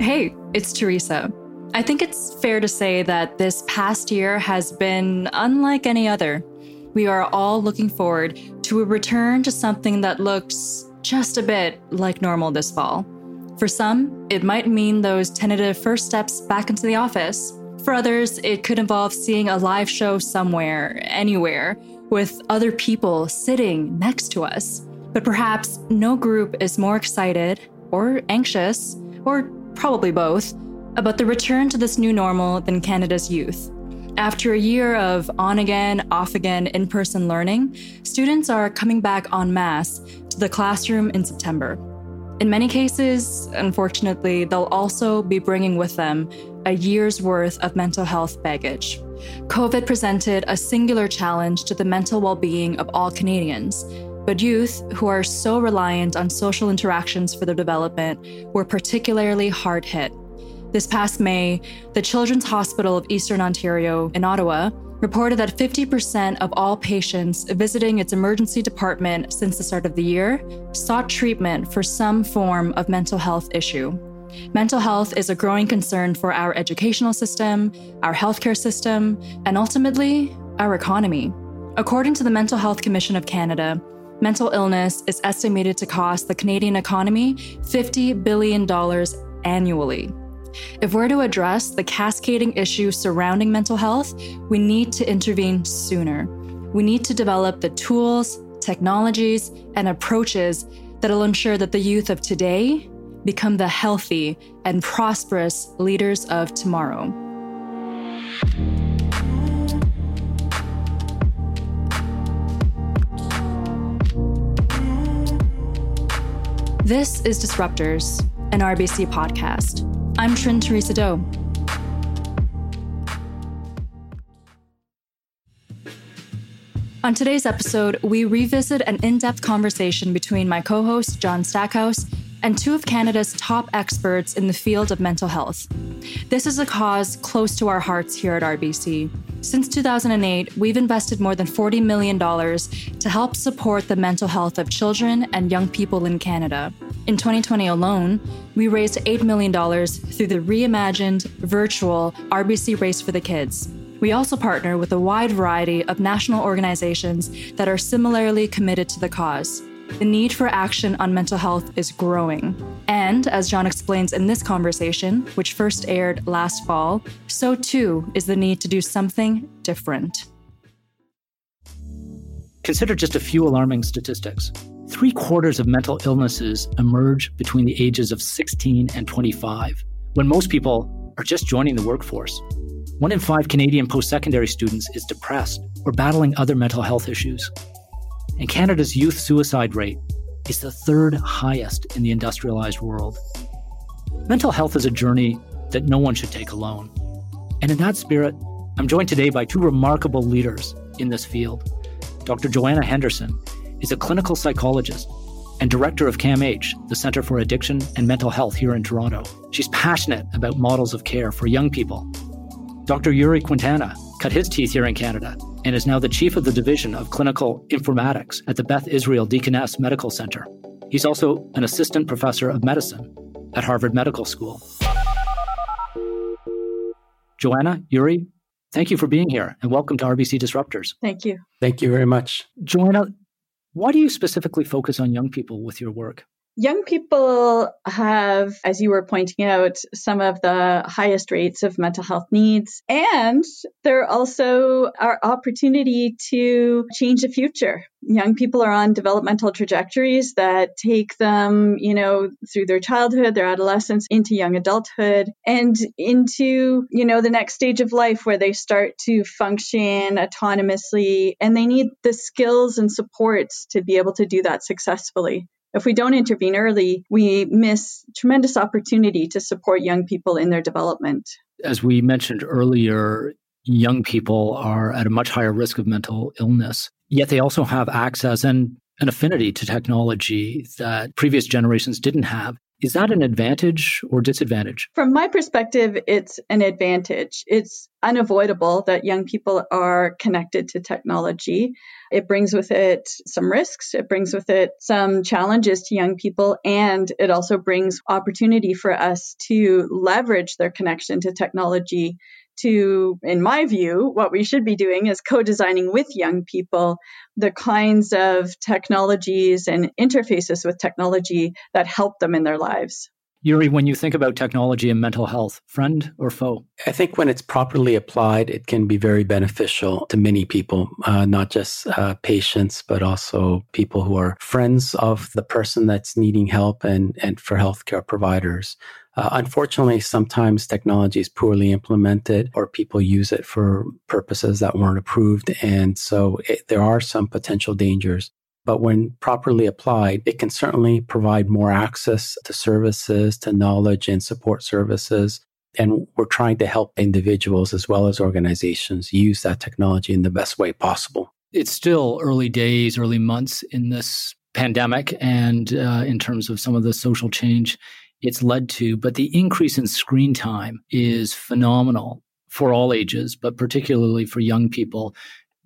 Hey, it's Theresa. I think it's fair to say that this past year has been unlike any other. We are all looking forward to a return to something that looks just a bit like normal this fall. For some, it might mean those tentative first steps back into the office. For others, it could involve seeing a live show somewhere, anywhere, with other people sitting next to us. But perhaps no group is more excited or anxious, or probably both, about the return to this new normal than Canada's youth. After a year of on again, off again in person learning, students are coming back en masse to the classroom in September. In many cases, unfortunately, they'll also be bringing with them a year's worth of mental health baggage. COVID presented a singular challenge to the mental well being of all Canadians, but youth, who are so reliant on social interactions for their development, were particularly hard hit. This past May, the Children's Hospital of Eastern Ontario in Ottawa reported that 50% of all patients visiting its emergency department since the start of the year sought treatment for some form of mental health issue. Mental health is a growing concern for our educational system, our healthcare system, and ultimately, our economy. According to the Mental Health Commission of Canada, mental illness is estimated to cost the Canadian economy $50 billion annually. If we're to address the cascading issues surrounding mental health, we need to intervene sooner. We need to develop the tools, technologies, and approaches that'll ensure that the youth of today become the healthy and prosperous leaders of tomorrow. This is Disruptors, an RBC podcast. I'm Trinh Theresa Do. On today's episode, we revisit an in depth conversation between my co host, John Stackhouse, and two of Canada's top experts in the field of mental health. This is a cause close to our hearts here at RBC. Since 2008, we've invested more than $40 million to help support the mental health of children and young people in Canada. In 2020 alone, we raised $8 million through the reimagined virtual RBC Race for the Kids. We also partner with a wide variety of national organizations that are similarly committed to the cause. The need for action on mental health is growing. And as John explains in this conversation, which first aired last fall, so too is the need to do something different. Consider just a few alarming statistics. Three quarters of mental illnesses emerge between the ages of 16 and 25, when most people are just joining the workforce. One in five Canadian post secondary students is depressed or battling other mental health issues and Canada's youth suicide rate is the third highest in the industrialized world. Mental health is a journey that no one should take alone. And in that spirit, I'm joined today by two remarkable leaders in this field. Dr. Joanna Henderson is a clinical psychologist and director of CAMH, the Center for Addiction and Mental Health here in Toronto. She's passionate about models of care for young people. Dr. Yuri Quintana cut his teeth here in Canada and is now the chief of the division of clinical informatics at the Beth Israel Deaconess Medical Center. He's also an assistant professor of medicine at Harvard Medical School. Joanna, Yuri, thank you for being here and welcome to RBC Disruptors. Thank you. Thank you very much. Joanna, why do you specifically focus on young people with your work? Young people have, as you were pointing out, some of the highest rates of mental health needs. And there also are opportunity to change the future. Young people are on developmental trajectories that take them, you know, through their childhood, their adolescence, into young adulthood, and into, you know, the next stage of life where they start to function autonomously and they need the skills and supports to be able to do that successfully. If we don't intervene early, we miss tremendous opportunity to support young people in their development. As we mentioned earlier, young people are at a much higher risk of mental illness, yet they also have access and an affinity to technology that previous generations didn't have. Is that an advantage or disadvantage? From my perspective, it's an advantage. It's unavoidable that young people are connected to technology. It brings with it some risks, it brings with it some challenges to young people, and it also brings opportunity for us to leverage their connection to technology to, in my view, what we should be doing is co designing with young people the kinds of technologies and interfaces with technology that help them in their lives. Yuri, when you think about technology and mental health, friend or foe? I think when it's properly applied, it can be very beneficial to many people, uh, not just uh, patients, but also people who are friends of the person that's needing help and, and for healthcare providers. Uh, unfortunately, sometimes technology is poorly implemented or people use it for purposes that weren't approved. And so it, there are some potential dangers. But when properly applied, it can certainly provide more access to services, to knowledge and support services. And we're trying to help individuals as well as organizations use that technology in the best way possible. It's still early days, early months in this pandemic, and uh, in terms of some of the social change it's led to, but the increase in screen time is phenomenal for all ages, but particularly for young people.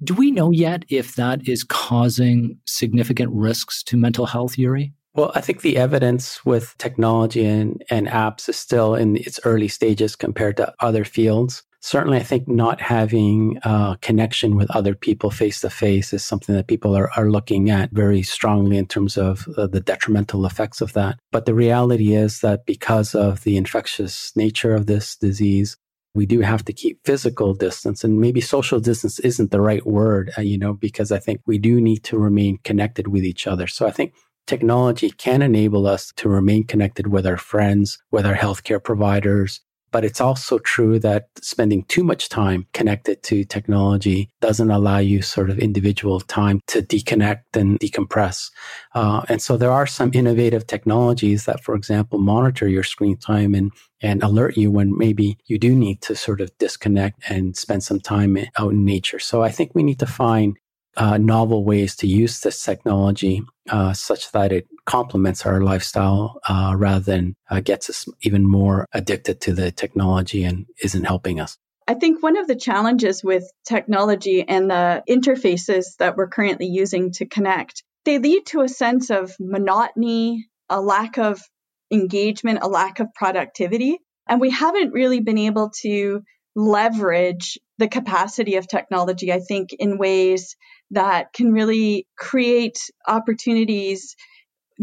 Do we know yet if that is causing significant risks to mental health, Yuri? Well, I think the evidence with technology and, and apps is still in its early stages compared to other fields certainly, I think not having a connection with other people face to face is something that people are, are looking at very strongly in terms of uh, the detrimental effects of that. But the reality is that because of the infectious nature of this disease, we do have to keep physical distance and maybe social distance isn't the right word, uh, you know, because I think we do need to remain connected with each other. So I think technology can enable us to remain connected with our friends, with our healthcare providers, but it's also true that spending too much time connected to technology doesn't allow you sort of individual time to deconnect and decompress. Uh, and so there are some innovative technologies that, for example, monitor your screen time and and alert you when maybe you do need to sort of disconnect and spend some time out in nature. So I think we need to find uh, novel ways to use this technology uh, such that it complements our lifestyle uh, rather than uh, gets us even more addicted to the technology and isn't helping us. I think one of the challenges with technology and the interfaces that we're currently using to connect, they lead to a sense of monotony, a lack of engagement, a lack of productivity. And we haven't really been able to leverage the capacity of technology, I think, in ways that can really create opportunities.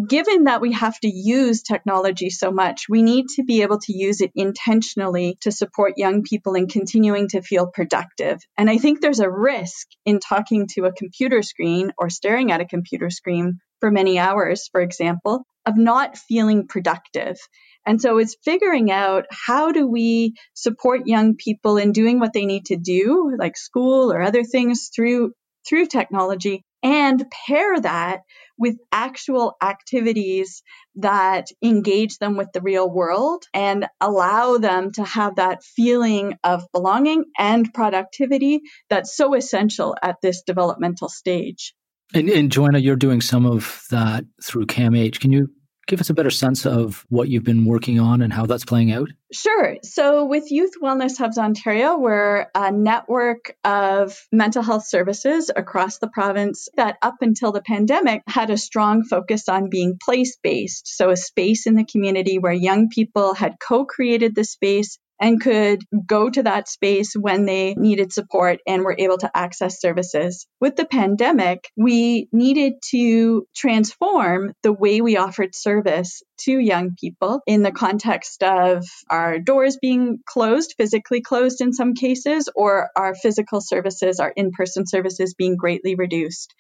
Given that we have to use technology so much, we need to be able to use it intentionally to support young people in continuing to feel productive. And I think there's a risk in talking to a computer screen or staring at a computer screen for many hours, for example, of not feeling productive. And so it's figuring out how do we support young people in doing what they need to do, like school or other things through through technology and pair that with actual activities that engage them with the real world and allow them to have that feeling of belonging and productivity that's so essential at this developmental stage. And, and Joanna, you're doing some of that through CAMH. Can you give us a better sense of what you've been working on and how that's playing out? Sure. So, with Youth Wellness Hubs Ontario, we're a network of mental health services across the province that, up until the pandemic, had a strong focus on being place based. So, a space in the community where young people had co created the space and could go to that space when they needed support and were able to access services. With the pandemic, we needed to transform the way we offered service to young people in the context of our doors being closed, physically closed in some cases, or our physical services, our in person services being greatly reduced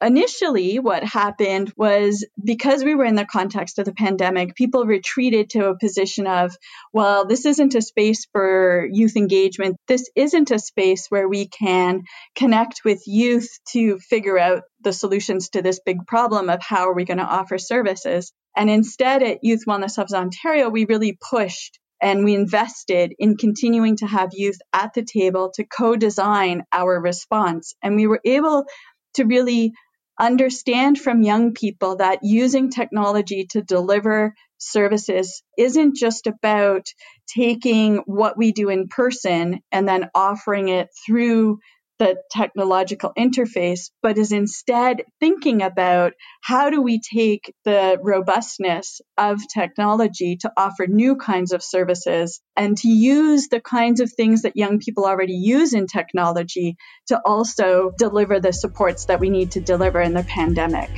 initially what happened was because we were in the context of the pandemic people retreated to a position of well this isn't a space for youth engagement. This isn't a space where we can connect with youth to figure out the solutions to this big problem of how are we going to offer services. And instead at youth wellness hubs ontario we really pushed and we invested in continuing to have youth at the table to co-design our response. And we were able to really understand from young people that using technology to deliver services isn't just about taking what we do in person and then offering it through the technological interface, but is instead thinking about how do we take the robustness of technology to offer new kinds of services and to use the kinds of things that young people already use in technology to also deliver the supports that we need to deliver in the pandemic.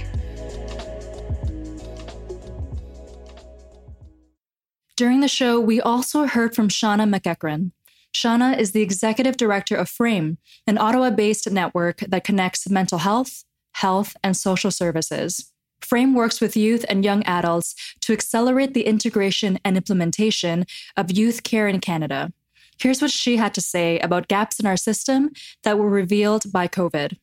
During the show, we also heard from Shauna McEachran. Shauna is the executive director of Frayme, an Ottawa based network that connects mental health, health, and social services. Frayme works with youth and young adults to accelerate the integration and implementation of youth care in Canada. Here's what she had to say about gaps in our system that were revealed by COVID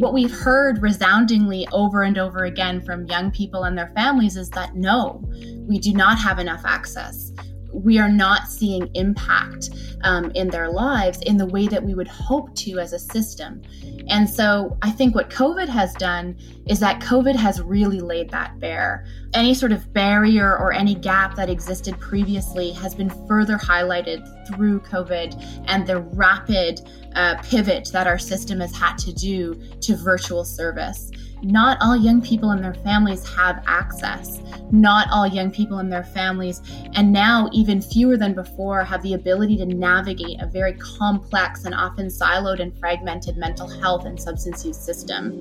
what we've heard resoundingly over and over again from young people and their families is that no, we do not have enough access. We are not seeing impact um, in their lives in the way that we would hope to as a system. And so I think what COVID has done is that COVID has really laid that bare. Any sort of barrier or any gap that existed previously has been further highlighted through COVID and the rapid uh, pivot that our system has had to do to virtual service. Not all young people and their families have access. Not all young people and their families, and now even fewer than before, have the ability to navigate a very complex and often siloed and fragmented mental health and substance use system.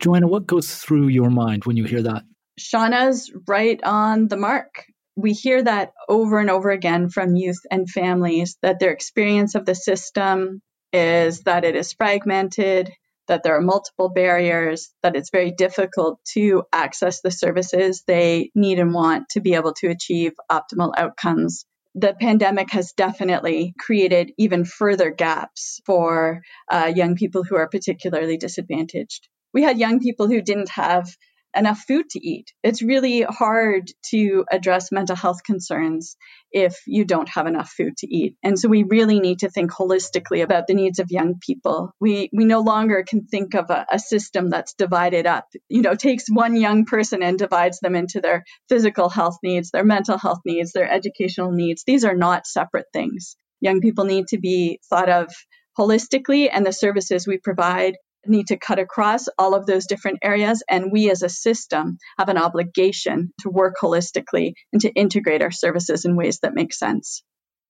Joanna, what goes through your mind when you hear that? Shauna's right on the mark we hear that over and over again from youth and families that their experience of the system is that it is fragmented, that there are multiple barriers, that it's very difficult to access the services they need and want to be able to achieve optimal outcomes. The pandemic has definitely created even further gaps for uh, young people who are particularly disadvantaged. We had young people who didn't have enough food to eat. It's really hard to address mental health concerns if you don't have enough food to eat. And so we really need to think holistically about the needs of young people. We we no longer can think of a, a system that's divided up, you know, takes one young person and divides them into their physical health needs, their mental health needs, their educational needs. These are not separate things. Young people need to be thought of holistically and the services we provide need to cut across all of those different areas. And we as a system have an obligation to work holistically and to integrate our services in ways that make sense.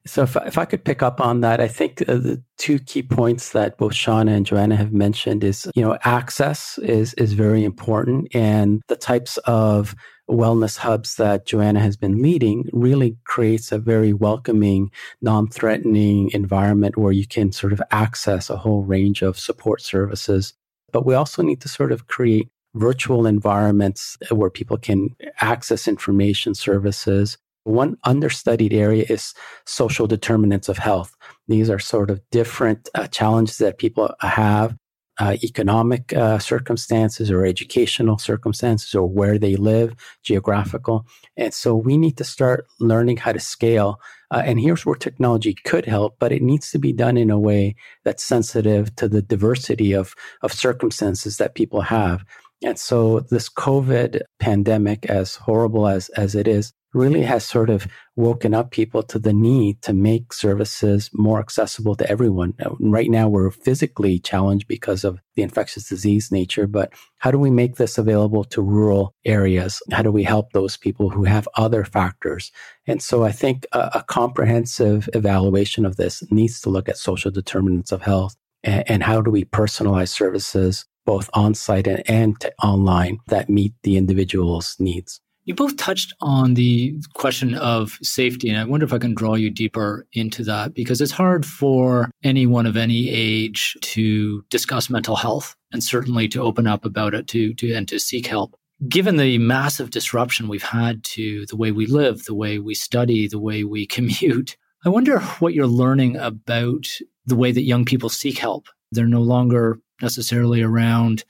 So, if, if I could pick up on that, I think uh, the two key points that both Shauna and Joanna have mentioned is, you know, access is is very important, and the types of wellness hubs that Joanna has been leading really creates a very welcoming, non-threatening environment where you can sort of access a whole range of support services. But we also need to sort of create virtual environments where people can access information services one understudied area is social determinants of health. These are sort of different uh, challenges that people have. Uh, economic uh, circumstances or educational circumstances or where they live, geographical. And so we need to start learning how to scale. Uh, and here's where technology could help, but it needs to be done in a way that's sensitive to the diversity of, of circumstances that people have. And so this COVID pandemic, as horrible as, as it is, really has sort of woken up people to the need to make services more accessible to everyone. Right now, we're physically challenged because of the infectious disease nature, but how do we make this available to rural areas? How do we help those people who have other factors? And so I think a, a comprehensive evaluation of this needs to look at social determinants of health and, and how do we personalize services both on site and, and online that meet the individual's needs. You both touched on the question of safety, and I wonder if I can draw you deeper into that because it's hard for anyone of any age to discuss mental health and certainly to open up about it to, to and to seek help. Given the massive disruption we've had to the way we live, the way we study, the way we commute, I wonder what you're learning about the way that young people seek help. They're no longer necessarily around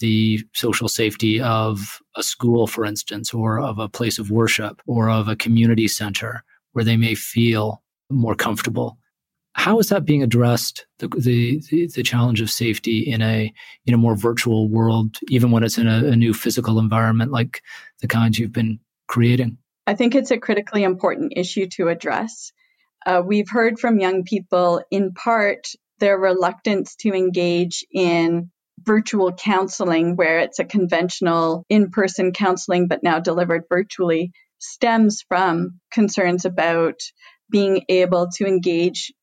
the social safety of a school, for instance, or of a place of worship or of a community center where they may feel more comfortable. How is that being addressed? The, the the challenge of safety in a in a more virtual world, even when it's in a, a new physical environment like the kinds you've been creating. I think it's a critically important issue to address. Uh, we've heard from young people, in part, their reluctance to engage in virtual counseling, where it's a conventional in person counseling but now delivered virtually, stems from concerns about being able to engage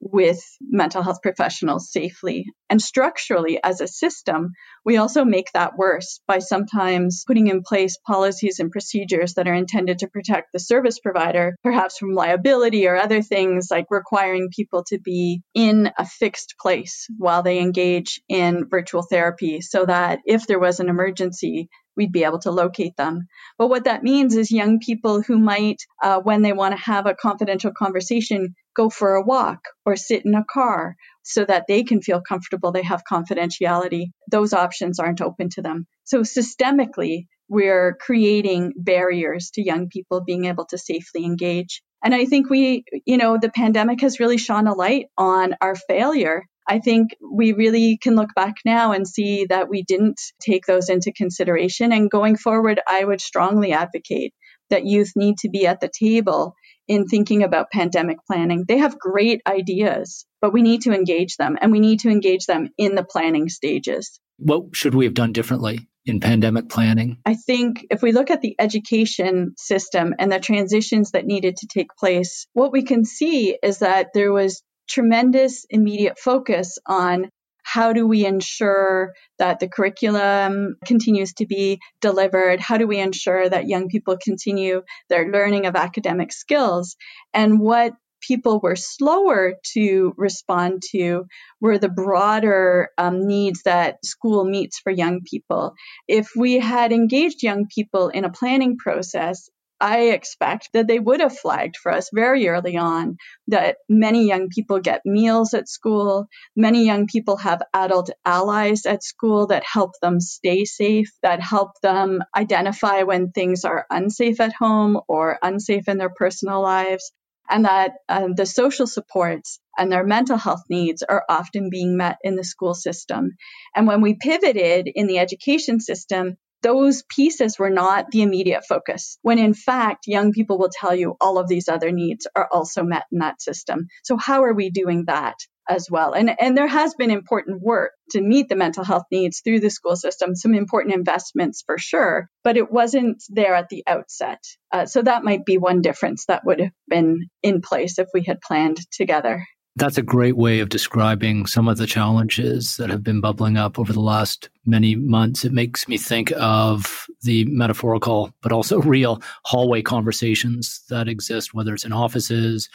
with mental health professionals safely. And structurally, as a system, we also make that worse by sometimes putting in place policies and procedures that are intended to protect the service provider, perhaps from liability or other things like requiring people to be in a fixed place while they engage in virtual therapy so that if there was an emergency, we'd be able to locate them. But what that means is young people who might, uh, when they want to have a confidential conversation, go for a walk or sit in a car so that they can feel comfortable, they have confidentiality. Those options aren't open to them. So systemically, we're creating barriers to young people being able to safely engage. And I think we, you know, the pandemic has really shone a light on our failure I think we really can look back now and see that we didn't take those into consideration. And going forward, I would strongly advocate that youth need to be at the table in thinking about pandemic planning. They have great ideas, but we need to engage them and we need to engage them in the planning stages. What should we have done differently? In pandemic planning? I think if we look at the education system and the transitions that needed to take place, what we can see is that there was tremendous immediate focus on how do we ensure that the curriculum continues to be delivered? How do we ensure that young people continue their learning of academic skills? And what people were slower to respond to were the broader um, needs that school meets for young people. If we had engaged young people in a planning process I expect that they would have flagged for us very early on that many young people get meals at school. Many young people have adult allies at school that help them stay safe, that help them identify when things are unsafe at home or unsafe in their personal lives. And that um, the social supports and their mental health needs are often being met in the school system. And when we pivoted in the education system, those pieces were not the immediate focus, when in fact, young people will tell you all of these other needs are also met in that system. So, how are we doing that? as well. And, and there has been important work to meet the mental health needs through the school system, some important investments for sure, but it wasn't there at the outset. Uh, so that might be one difference that would have been in place if we had planned together. That's a great way of describing some of the challenges that have been bubbling up over the last many months. It makes me think of the metaphorical, but also real hallway conversations that exist, whether it's in offices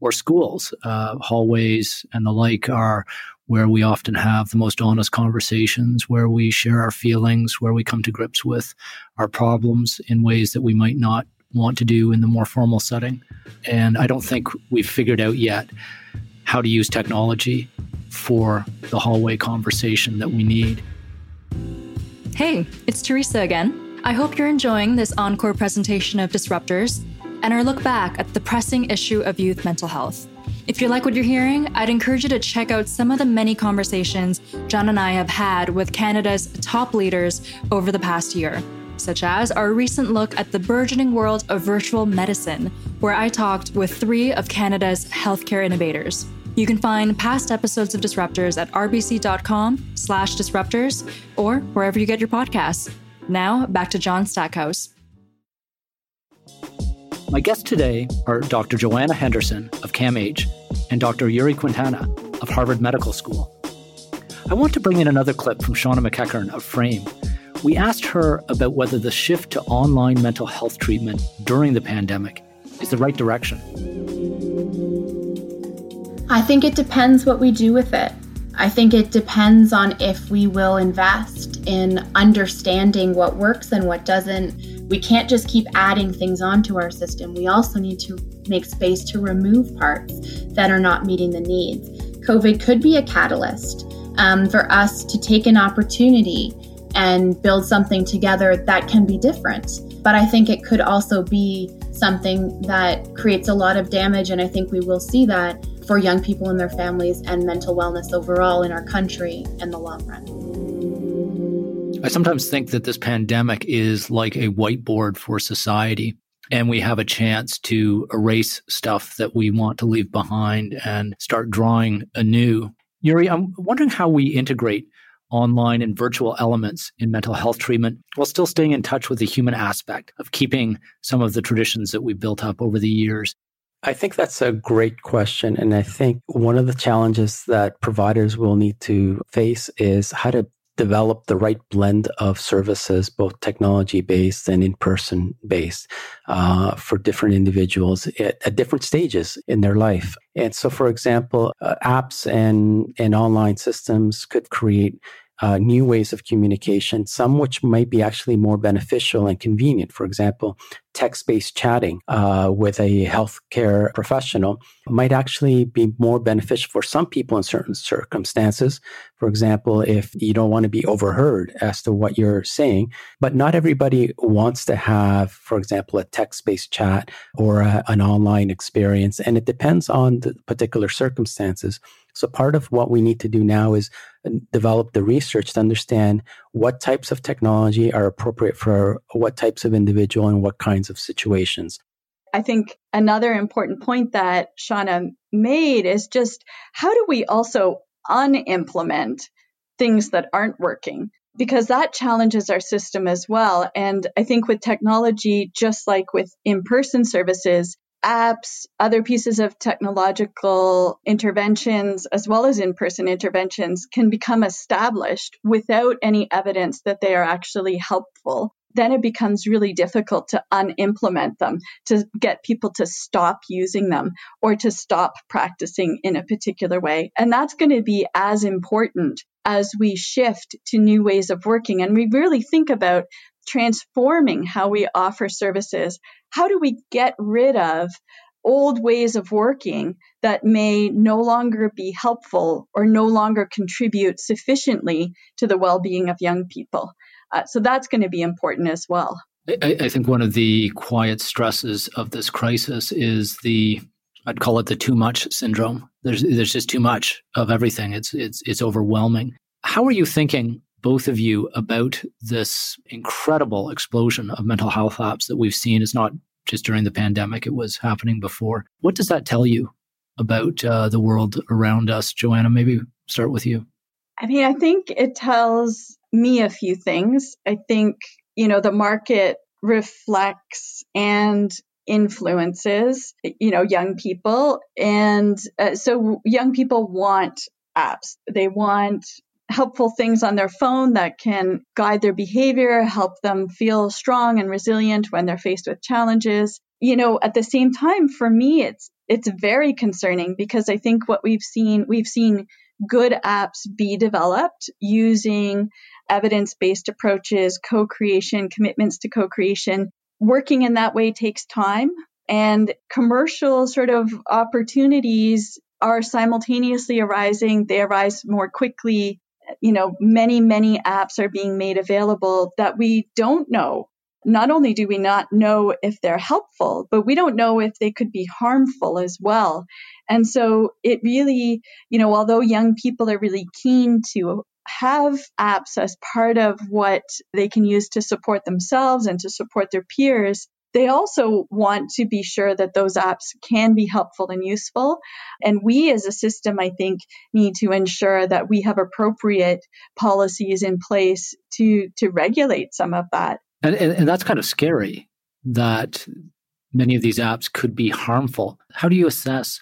or schools. Uh, hallways and the like are where we often have the most honest conversations, where we share our feelings, where we come to grips with our problems in ways that we might not want to do in the more formal setting. And I don't think we've figured out yet how to use technology for the hallway conversation that we need. Hey, it's Theresa again. I hope you're enjoying this encore presentation of Disruptors and our look back at the pressing issue of youth mental health. If you like what you're hearing, I'd encourage you to check out some of the many conversations John and I have had with Canada's top leaders over the past year, such as our recent look at the burgeoning world of virtual medicine, where I talked with three of Canada's healthcare innovators. You can find past episodes of Disruptors at rbc.com slash disruptors or wherever you get your podcasts. Now, back to John Stackhouse. My guests today are Dr. Joanna Henderson of CAMH and Dr. Yuri Quintana of Harvard Medical School. I want to bring in another clip from Shauna McEachern of Frayme. We asked her about whether the shift to online mental health treatment during the pandemic is the right direction. I think it depends what we do with it. I think it depends on if we will invest in understanding what works and what doesn't. We can't just keep adding things onto our system. We also need to make space to remove parts that are not meeting the needs. COVID could be a catalyst um, for us to take an opportunity and build something together that can be different. But I think it could also be something that creates a lot of damage, and I think we will see that for young people and their families and mental wellness overall in our country in the long run. I sometimes think that this pandemic is like a whiteboard for society and we have a chance to erase stuff that we want to leave behind and start drawing anew. Yuri, I'm wondering how we integrate online and virtual elements in mental health treatment while still staying in touch with the human aspect of keeping some of the traditions that we've built up over the years. I think that's a great question. And I think one of the challenges that providers will need to face is how to develop the right blend of services, both technology based and in person based, uh, for different individuals at, at, different stages in their life. And so, for example, uh, apps and, and online systems could create uh, new ways of communication, some which might be actually more beneficial and convenient. For example, text based chatting uh, with a healthcare professional might actually be more beneficial for some people in certain circumstances. For example, if you don't want to be overheard as to what you're saying, but not everybody wants to have, for example, a text based chat or a, an online experience. And it depends on the particular circumstances. So part of what we need to do now is uh, develop the research to understand what types of technology are appropriate for what types of individual and what kinds of situations. I think another important point that Shauna made is just how do we also unimplement things that aren't working? Because that challenges our system as well. And I think with technology, just like with in person services, apps, other pieces of technological interventions, as well as in person interventions, can become established without any evidence that they are actually helpful. Then it becomes really difficult to unimplement them, to get people to stop using them or to stop practicing in a particular way. And that's going to be as important as we shift to new ways of working. And we really think about transforming how we offer services. How do we get rid of old ways of working that may no longer be helpful or no longer contribute sufficiently to the well being of young people? Uh, so that's going to be important as well. I, I think one of the quiet stresses of this crisis is the I'd call it the too much syndrome. There's there's just too much of everything. It's it's it's overwhelming. How are you thinking both of you about this incredible explosion of mental health apps that we've seen. It's not just during the pandemic, it was happening before. What does that tell you about uh, the world around us? Joanna, maybe start with you. I mean, I think it tells me a few things. I think, you know, the market reflects and influences, you know, young people. And uh, so young people want apps. They want helpful things on their phone that can guide their behavior, help them feel strong and resilient when they're faced with challenges. You know, at the same time, for me, it's it's very concerning because I think what we've seen, we've seen good apps be developed using evidence-based approaches, co-creation, commitments to co-creation. Working in that way takes time and commercial sort of opportunities are simultaneously arising. They arise more quickly you know, many, many apps are being made available that we don't know. Not only do we not know if they're helpful, but we don't know if they could be harmful as well. And so it really, you know, although young people are really keen to have apps as part of what they can use to support themselves and to support their peers, they also want to be sure that those apps can be helpful and useful. And we as a system, I think, need to ensure that we have appropriate policies in place to, to regulate some of that. And, and, and that's kind of scary that many of these apps could be harmful. How do you assess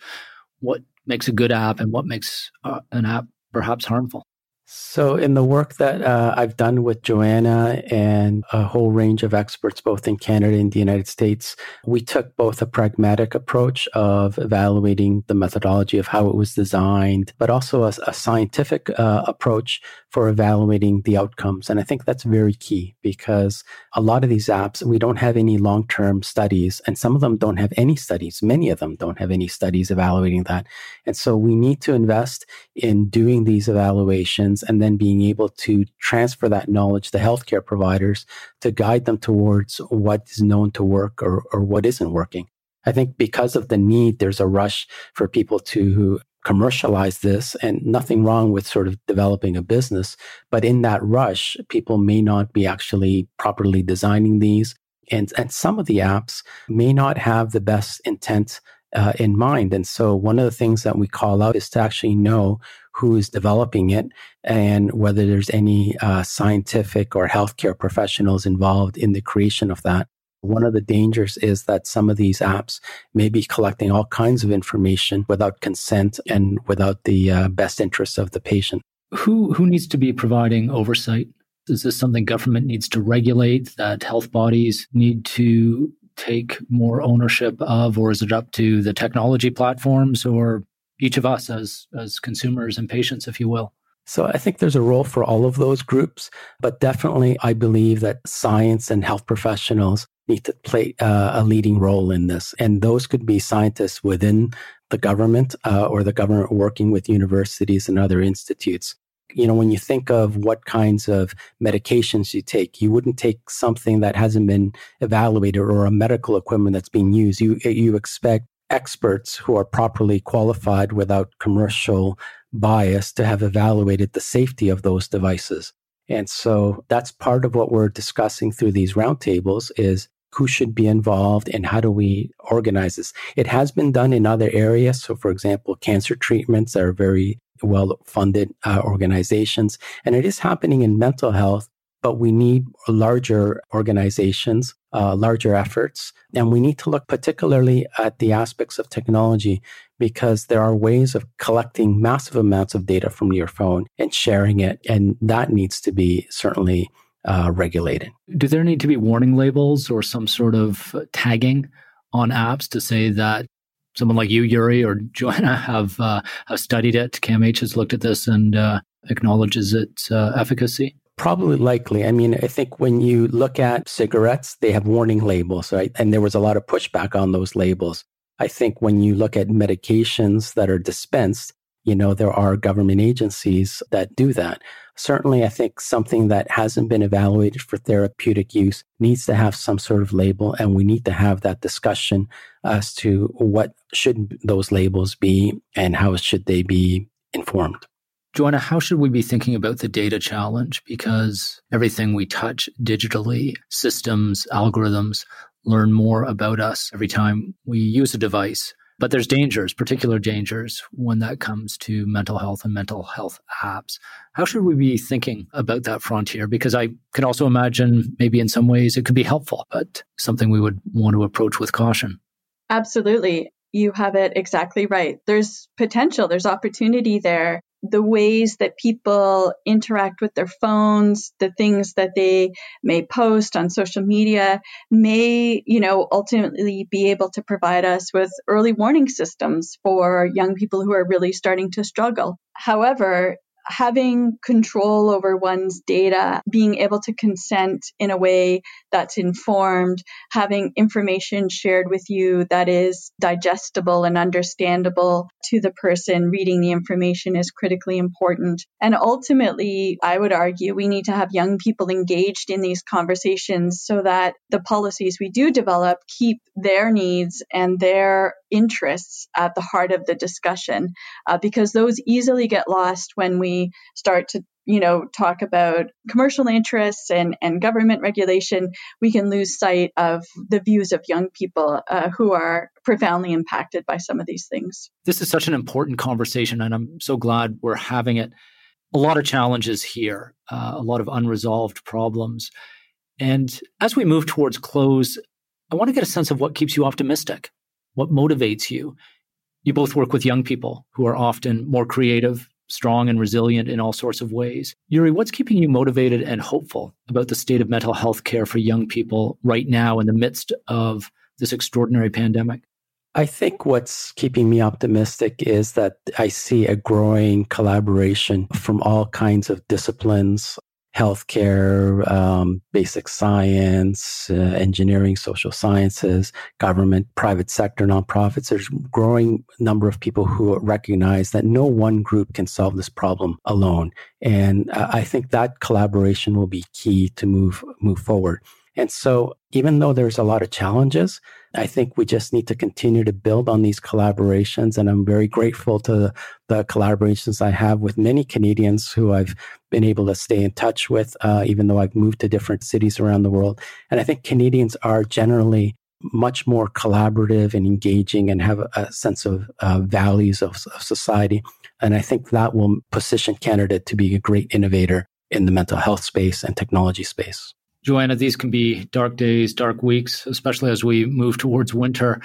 what makes a good app and what makes uh, an app perhaps harmful? So, in the work that uh, I've done with Joanna and a whole range of experts, both in Canada and the United States, we took both a pragmatic approach of evaluating the methodology of how it was designed, but also a, a scientific uh, approach for evaluating the outcomes. And I think that's very key because a lot of these apps, we don't have any long term studies, and some of them don't have any studies. Many of them don't have any studies evaluating that. And so we need to invest in doing these evaluations and then being able to transfer that knowledge to healthcare providers to guide them towards what is known to work or, or what isn't working. I think because of the need, there's a rush for people to commercialize this and nothing wrong with sort of developing a business. But in that rush, people may not be actually properly designing these. And, and some of the apps may not have the best intent uh, in mind. And so one of the things that we call out is to actually know who is developing it and whether there's any uh, scientific or healthcare professionals involved in the creation of that. One of the dangers is that some of these apps may be collecting all kinds of information without consent and without the uh, best interests of the patient. Who who needs to be providing oversight? Is this something government needs to regulate? That health bodies need to take more ownership of, or is it up to the technology platforms or each of us as as consumers and patients, if you will? So I think there's a role for all of those groups, but definitely I believe that science and health professionals need to play uh, a leading role in this. And those could be scientists within the government uh, or the government working with universities and other institutes. You know, when you think of what kinds of medications you take, you wouldn't take something that hasn't been evaluated or a medical equipment that's being used. You, you expect experts who are properly qualified without commercial bias to have evaluated the safety of those devices. And so that's part of what we're discussing through these roundtables is who should be involved and how do we organize this? It has been done in other areas. So, for example, cancer treatments are very well funded uh, organizations, and it is happening in mental health but we need larger organizations, uh, larger efforts. And we need to look particularly at the aspects of technology because there are ways of collecting massive amounts of data from your phone and sharing it. And that needs to be certainly uh, regulated. Do there need to be warning labels or some sort of tagging on apps to say that someone like you, Yuri, or Joanna have, uh, have studied it? CAMH has looked at this and uh, acknowledges its uh, efficacy? Probably likely. I mean, I think when you look at cigarettes, they have warning labels, right? And there was a lot of pushback on those labels. I think when you look at medications that are dispensed, you know, there are government agencies that do that. Certainly, I think something that hasn't been evaluated for therapeutic use needs to have some sort of label, and we need to have that discussion as to what should those labels be and how should they be informed. Joanna, how should we be thinking about the data challenge? Because everything we touch digitally, systems, algorithms, learn more about us every time we use a device. But there's dangers, particular dangers, when that comes to mental health and mental health apps. How should we be thinking about that frontier? Because I can also imagine maybe in some ways it could be helpful, but something we would want to approach with caution. Absolutely. You have it exactly right. There's potential, there's opportunity there the ways that people interact with their phones, the things that they may post on social media may, you know, ultimately be able to provide us with early warning systems for young people who are really starting to struggle. However, having control over one's data, being able to consent in a way that's informed, having information shared with you that is digestible and understandable to the person reading the information is critically important. And ultimately, I would argue we need to have young people engaged in these conversations so that the policies we do develop keep their needs and their interests at the heart of the discussion uh, because those easily get lost when we start to you know talk about commercial interests and, and government regulation we can lose sight of the views of young people uh, who are profoundly impacted by some of these things. This is such an important conversation and i'm so glad we're having it. A lot of challenges here uh, a lot of unresolved problems. And as we move towards close i want to get a sense of what keeps you optimistic what motivates you? You both work with young people who are often more creative, strong, and resilient in all sorts of ways. Yuri, what's keeping you motivated and hopeful about the state of mental health care for young people right now in the midst of this extraordinary pandemic? I think what's keeping me optimistic is that I see a growing collaboration from all kinds of disciplines, healthcare, um, basic science, uh, engineering, social sciences, government, private sector, nonprofits. There's growing number of people who recognize that no one group can solve this problem alone. And uh, I think that collaboration will be key to move, move forward. And so, even though there's a lot of challenges, I think we just need to continue to build on these collaborations. And I'm very grateful to the, collaborations I have with many Canadians who I've been able to stay in touch with, uh, even though I've moved to different cities around the world. And I think Canadians are generally much more collaborative and engaging and have a, a sense of uh, values of, of society. And I think that will position Canada to be a great innovator in the mental health space and technology space. Joanna, these can be dark days, dark weeks, especially as we move towards winter.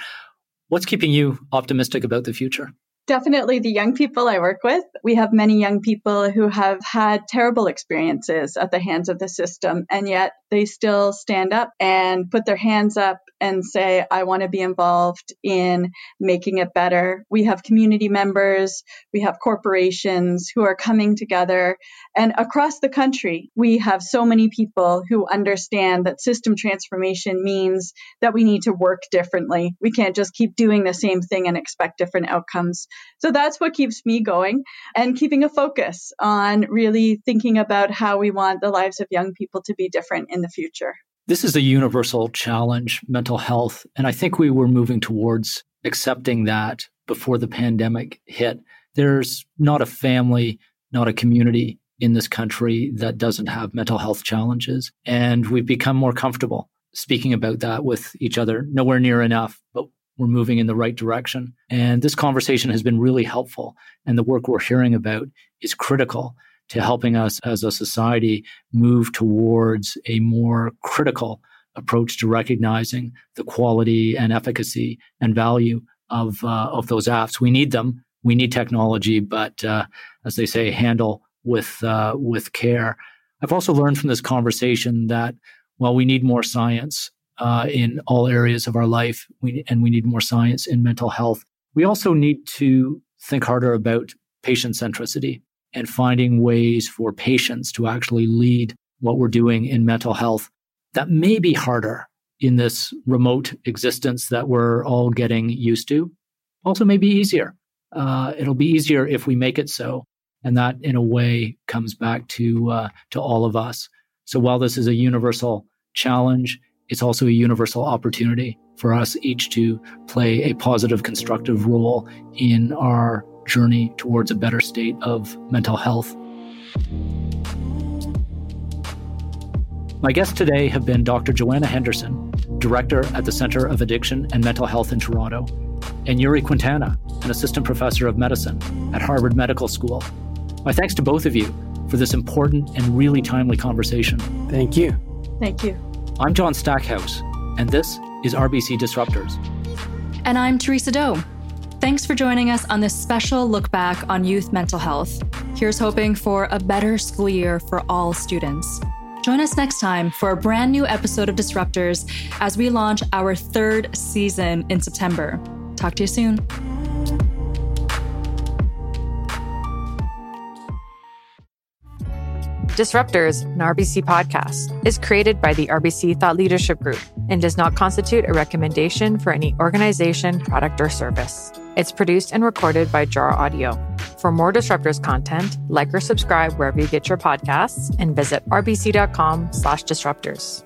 What's keeping you optimistic about the future? Definitely the young people I work with. We have many young people who have had terrible experiences at the hands of the system, and yet they still stand up and put their hands up and say, I want to be involved in making it better. We have community members, we have corporations who are coming together. And across the country, we have so many people who understand that system transformation means that we need to work differently. We can't just keep doing the same thing and expect different outcomes. So that's what keeps me going and keeping a focus on really thinking about how we want the lives of young people to be different in the future. This is a universal challenge, mental health. And I think we were moving towards accepting that before the pandemic hit. There's not a family, not a community in this country that doesn't have mental health challenges. And we've become more comfortable speaking about that with each other. Nowhere near enough, but we're moving in the right direction. And this conversation has been really helpful. And the work we're hearing about is critical to helping us as a society move towards a more critical approach to recognizing the quality and efficacy and value of uh, of those apps. We need them. We need technology, but uh, as they say, handle with uh, with care. I've also learned from this conversation that while we need more science uh, in all areas of our life, we, and we need more science in mental health, we also need to think harder about patient centricity and finding ways for patients to actually lead what we're doing in mental health. That may be harder in this remote existence that we're all getting used to. Also, may be easier. Uh, it'll be easier if we make it so, and that, in a way, comes back to uh, to all of us. So, while this is a universal challenge, it's also a universal opportunity for us each to play a positive, constructive role in our journey towards a better state of mental health. My guests today have been Dr. Joanna Henderson, Director at the Center of Addiction and Mental Health in Toronto, and Yuri Quintana, an Assistant Professor of Medicine at Harvard Medical School. My thanks to both of you for this important and really timely conversation. Thank you. Thank you. I'm John Stackhouse, and this is RBC Disruptors. And I'm Theresa Do. Thanks for joining us on this special look back on youth mental health. Here's hoping for a better school year for all students. Join us next time for a brand new episode of Disruptors as we launch our third season in September. Talk to you soon. Disruptors, an RBC podcast, is created by the RBC Thought Leadership Group and does not constitute a recommendation for any organization, product, or service. It's produced and recorded by Jar Audio. For more Disruptors content, like or subscribe wherever you get your podcasts and visit rbc.com slash disruptors.